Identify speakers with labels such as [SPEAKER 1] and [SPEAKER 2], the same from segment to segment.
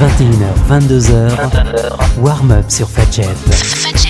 [SPEAKER 1] 21h, 22h, 21h, warm-up sur Fat Jet.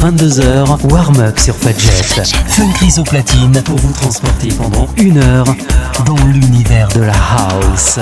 [SPEAKER 1] 22h, warm-up sur Fadjet. Fun Chris au platine pour vous transporter pendant une heure dans l'univers de la house.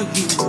[SPEAKER 2] you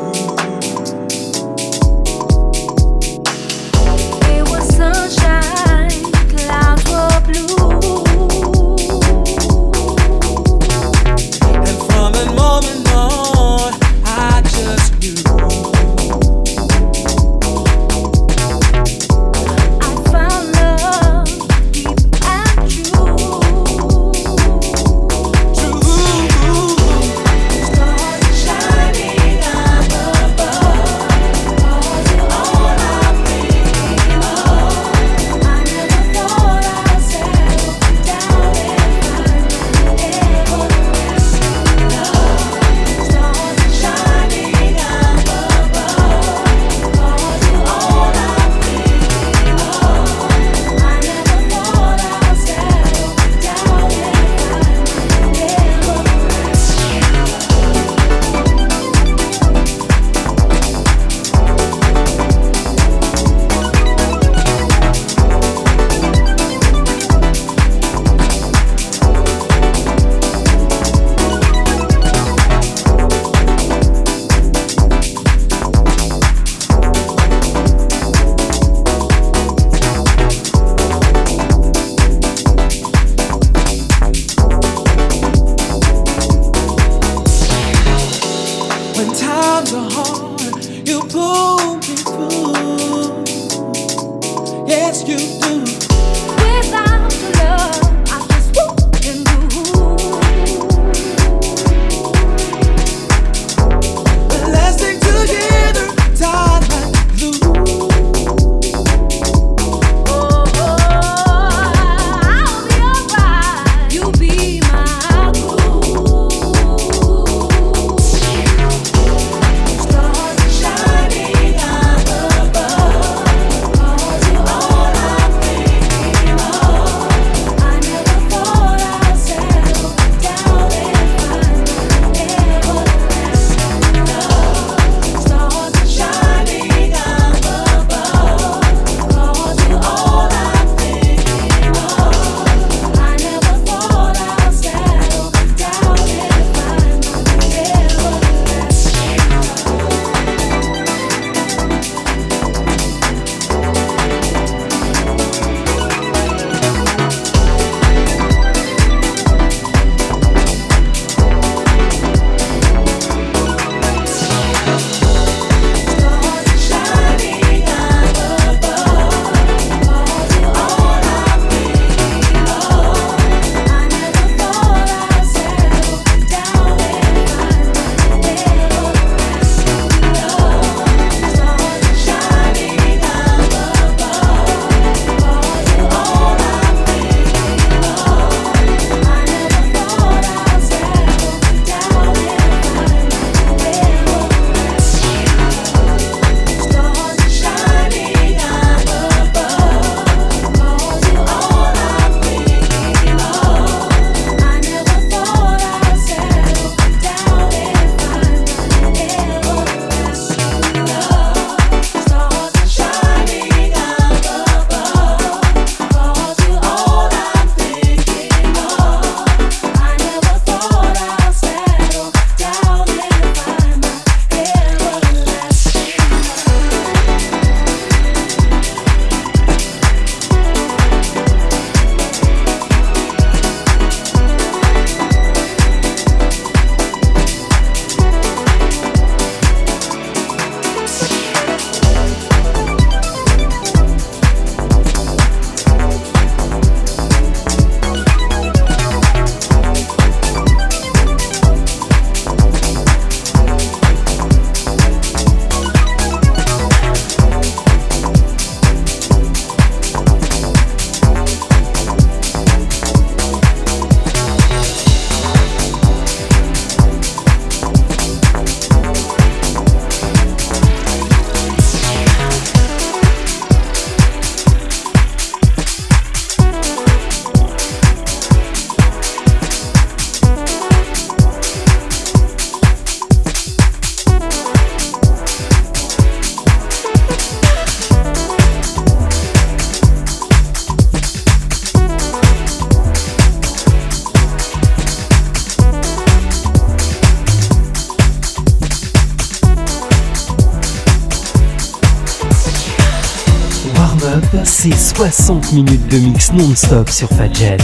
[SPEAKER 1] 60 minutes de mix non-stop sur Fadjet.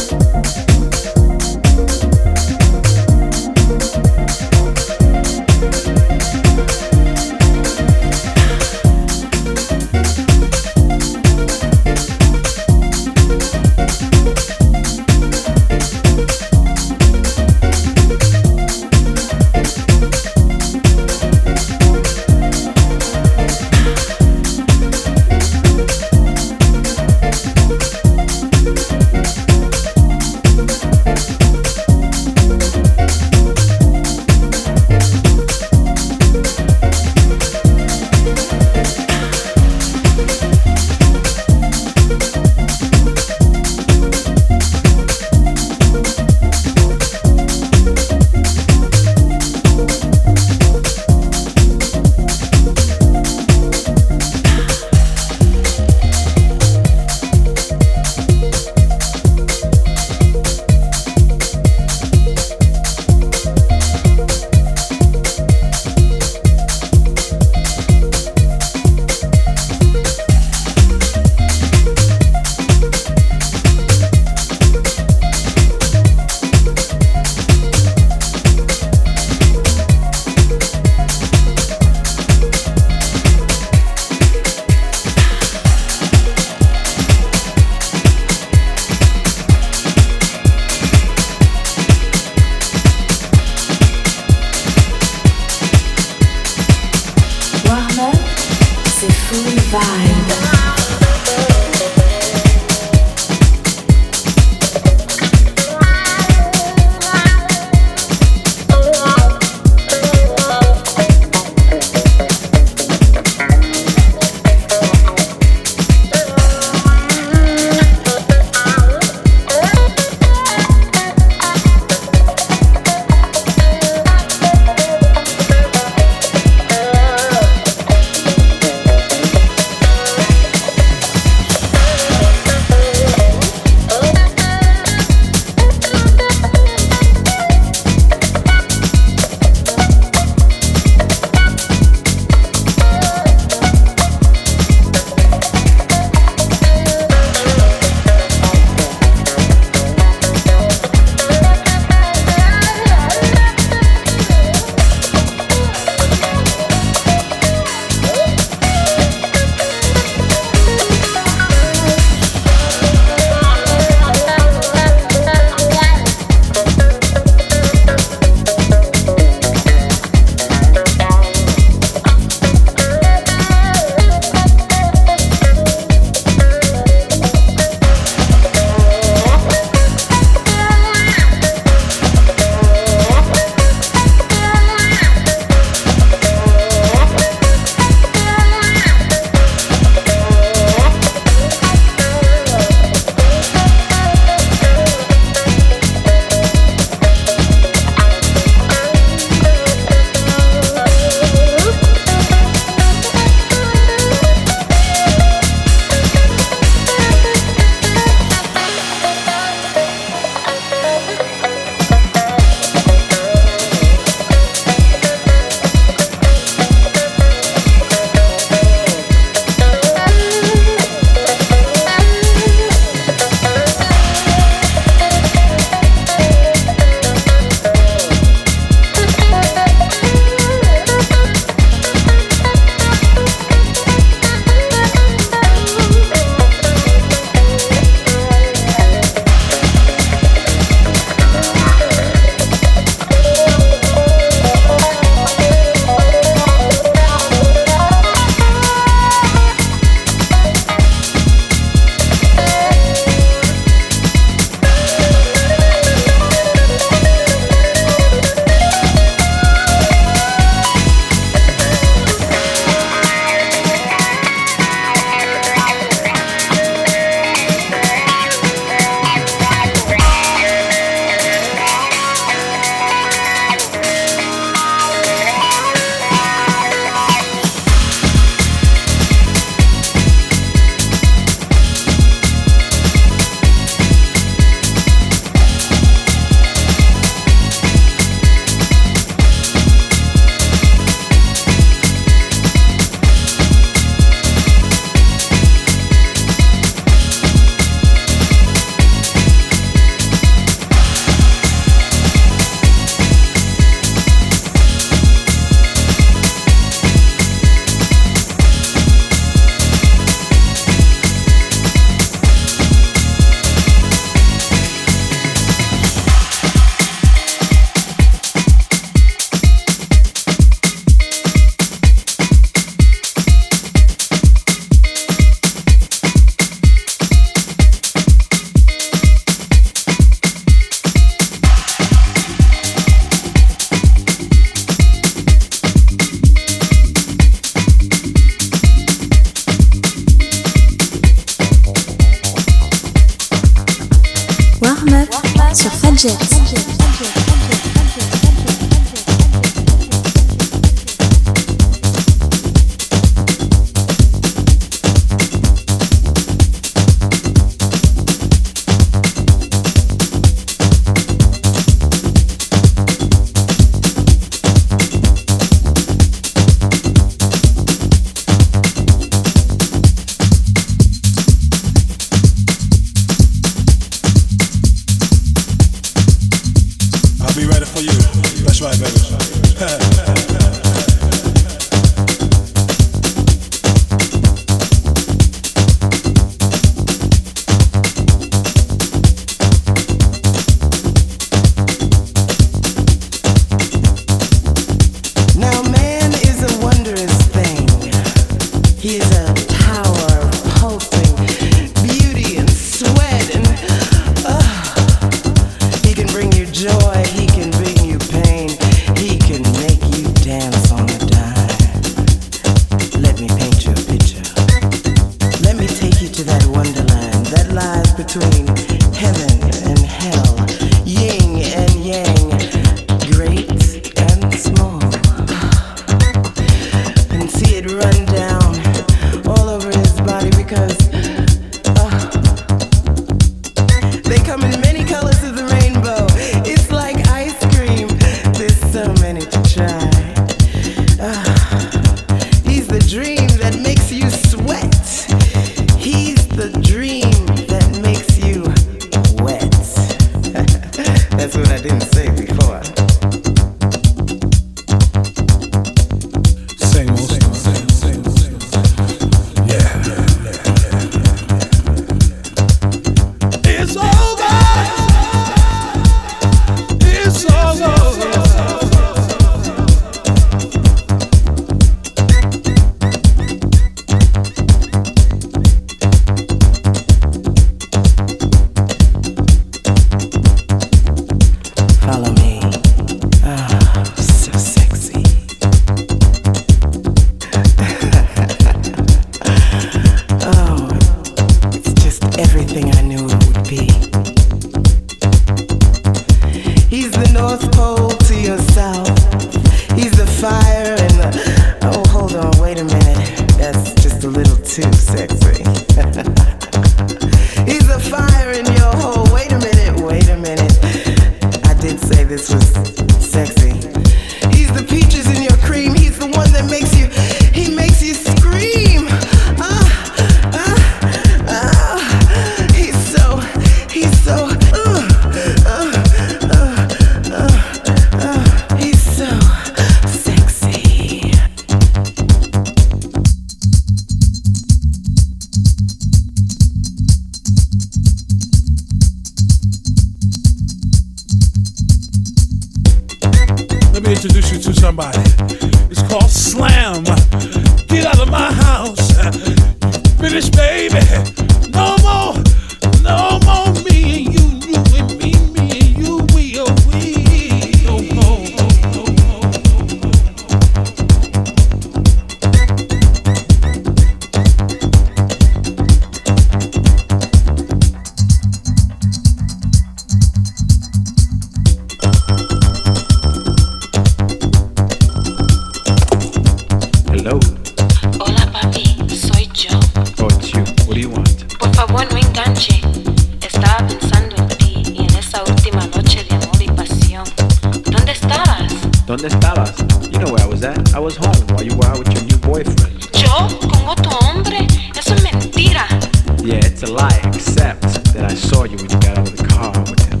[SPEAKER 3] except that I saw you when got out the car with him.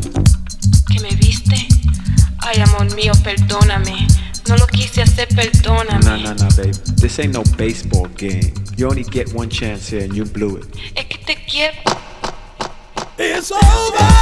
[SPEAKER 4] ¿Que me viste? Ay, amor mío, perdóname. No lo quise hacer, perdóname. No, no,
[SPEAKER 3] no, babe. This ain't no baseball game. You only get one chance here and you blew it.
[SPEAKER 4] Es que te quiero.
[SPEAKER 5] It's over!